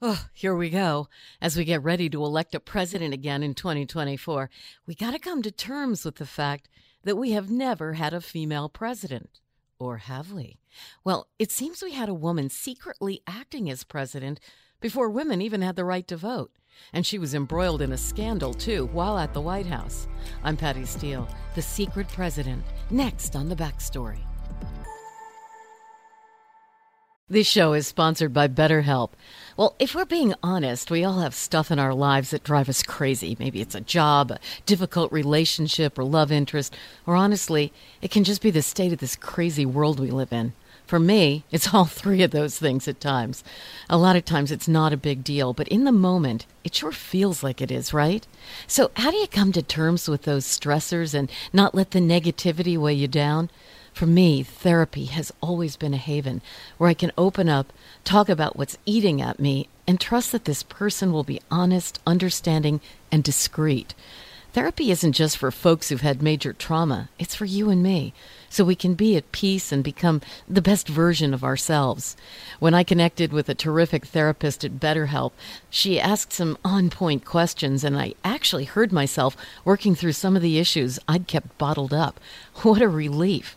Oh, here we go. As we get ready to elect a president again in 2024, we got to come to terms with the fact that we have never had a female president. Or have we? Well, it seems we had a woman secretly acting as president before women even had the right to vote. And she was embroiled in a scandal, too, while at the White House. I'm Patty Steele, the secret president, next on The Backstory. This show is sponsored by BetterHelp. Well, if we're being honest, we all have stuff in our lives that drive us crazy. Maybe it's a job, a difficult relationship, or love interest, or honestly, it can just be the state of this crazy world we live in. For me, it's all three of those things at times. A lot of times it's not a big deal, but in the moment, it sure feels like it is, right? So, how do you come to terms with those stressors and not let the negativity weigh you down? For me, therapy has always been a haven where I can open up, talk about what's eating at me, and trust that this person will be honest, understanding, and discreet. Therapy isn't just for folks who've had major trauma, it's for you and me, so we can be at peace and become the best version of ourselves. When I connected with a terrific therapist at BetterHelp, she asked some on point questions, and I actually heard myself working through some of the issues I'd kept bottled up. What a relief!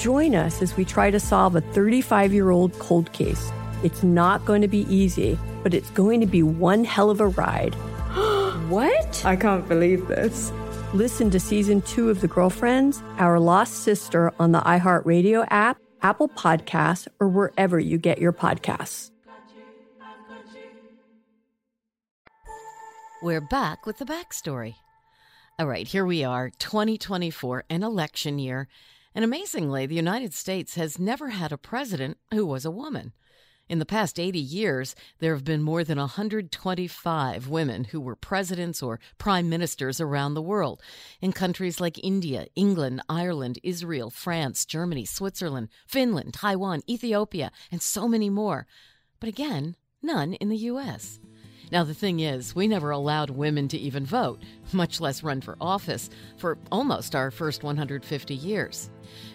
Join us as we try to solve a 35 year old cold case. It's not going to be easy, but it's going to be one hell of a ride. what? I can't believe this. Listen to season two of The Girlfriends, Our Lost Sister on the iHeartRadio app, Apple Podcasts, or wherever you get your podcasts. We're back with the backstory. All right, here we are, 2024, an election year. And amazingly, the United States has never had a president who was a woman. In the past 80 years, there have been more than 125 women who were presidents or prime ministers around the world in countries like India, England, Ireland, Israel, France, Germany, Switzerland, Finland, Taiwan, Ethiopia, and so many more. But again, none in the U.S. Now, the thing is, we never allowed women to even vote, much less run for office, for almost our first 150 years.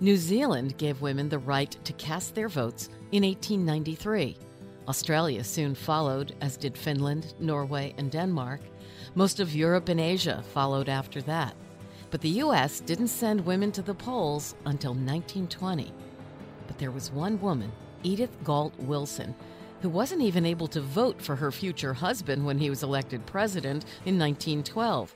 New Zealand gave women the right to cast their votes in 1893. Australia soon followed, as did Finland, Norway, and Denmark. Most of Europe and Asia followed after that. But the U.S. didn't send women to the polls until 1920. But there was one woman, Edith Galt Wilson, who wasn't even able to vote for her future husband when he was elected president in 1912.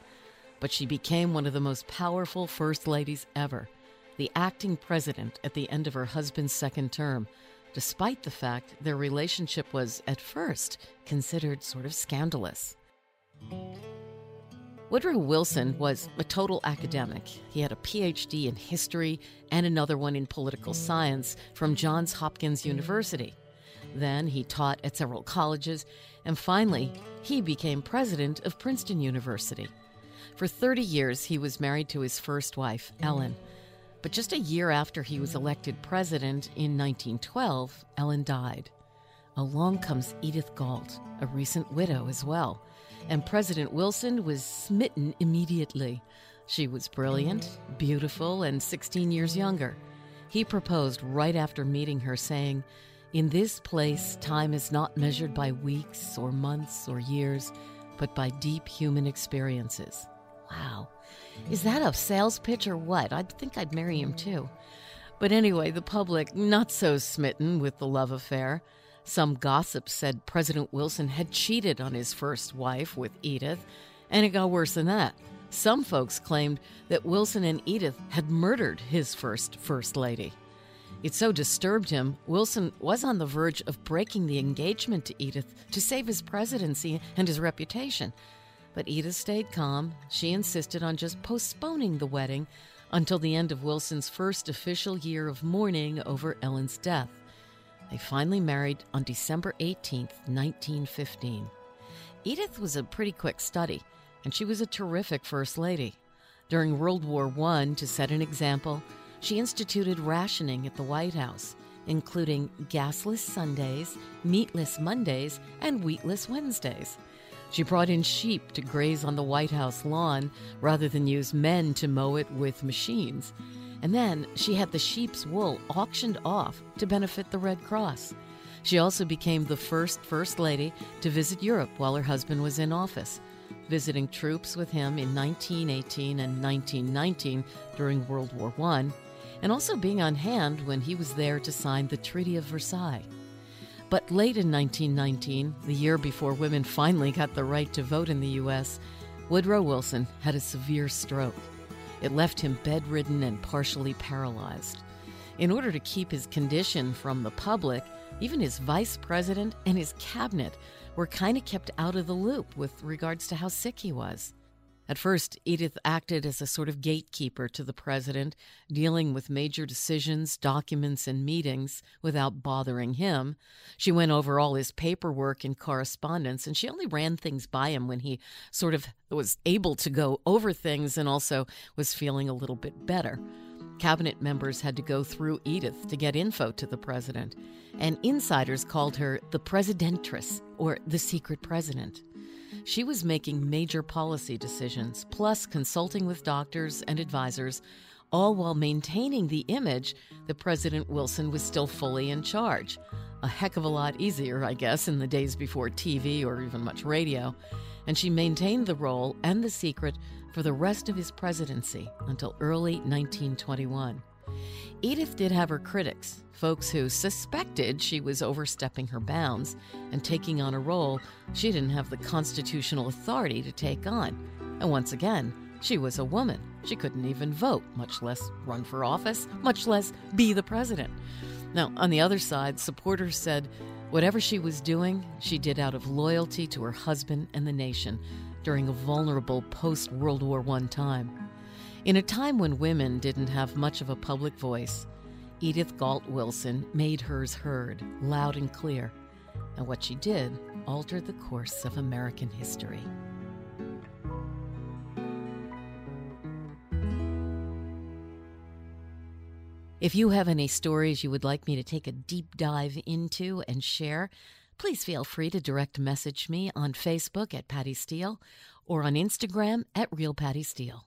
But she became one of the most powerful first ladies ever, the acting president at the end of her husband's second term, despite the fact their relationship was, at first, considered sort of scandalous. Woodrow Wilson was a total academic. He had a PhD in history and another one in political science from Johns Hopkins University. Then he taught at several colleges, and finally, he became president of Princeton University. For 30 years, he was married to his first wife, Ellen. But just a year after he was elected president in 1912, Ellen died. Along comes Edith Galt, a recent widow as well. and President Wilson was smitten immediately. She was brilliant, beautiful, and 16 years younger. He proposed right after meeting her, saying, In this place, time is not measured by weeks or months or years, but by deep human experiences. Wow. Is that a sales pitch or what? I'd think I'd marry him too. But anyway, the public not so smitten with the love affair. Some gossip said President Wilson had cheated on his first wife with Edith, and it got worse than that. Some folks claimed that Wilson and Edith had murdered his first First Lady. It so disturbed him, Wilson was on the verge of breaking the engagement to Edith to save his presidency and his reputation. But Edith stayed calm. She insisted on just postponing the wedding until the end of Wilson's first official year of mourning over Ellen's death. They finally married on December 18, 1915. Edith was a pretty quick study, and she was a terrific First Lady. During World War I, to set an example, she instituted rationing at the White House, including gasless Sundays, meatless Mondays, and wheatless Wednesdays. She brought in sheep to graze on the White House lawn rather than use men to mow it with machines. And then she had the sheep's wool auctioned off to benefit the Red Cross. She also became the first First Lady to visit Europe while her husband was in office, visiting troops with him in 1918 and 1919 during World War I, and also being on hand when he was there to sign the Treaty of Versailles. But late in 1919, the year before women finally got the right to vote in the U.S., Woodrow Wilson had a severe stroke. It left him bedridden and partially paralyzed. In order to keep his condition from the public, even his vice president and his cabinet were kind of kept out of the loop with regards to how sick he was. At first, Edith acted as a sort of gatekeeper to the president, dealing with major decisions, documents, and meetings without bothering him. She went over all his paperwork and correspondence, and she only ran things by him when he sort of was able to go over things and also was feeling a little bit better. Cabinet members had to go through Edith to get info to the president, and insiders called her the presidentress or the secret president. She was making major policy decisions, plus consulting with doctors and advisors, all while maintaining the image that President Wilson was still fully in charge. A heck of a lot easier, I guess, in the days before TV or even much radio. And she maintained the role and the secret for the rest of his presidency until early 1921. Edith did have her critics, folks who suspected she was overstepping her bounds and taking on a role she didn't have the constitutional authority to take on. And once again, she was a woman. She couldn't even vote, much less run for office, much less be the president. Now, on the other side, supporters said whatever she was doing, she did out of loyalty to her husband and the nation during a vulnerable post World War I time. In a time when women didn't have much of a public voice, Edith Galt Wilson made hers heard, loud and clear. And what she did altered the course of American history. If you have any stories you would like me to take a deep dive into and share, please feel free to direct message me on Facebook at Patty Steele or on Instagram at Real Patty Steele.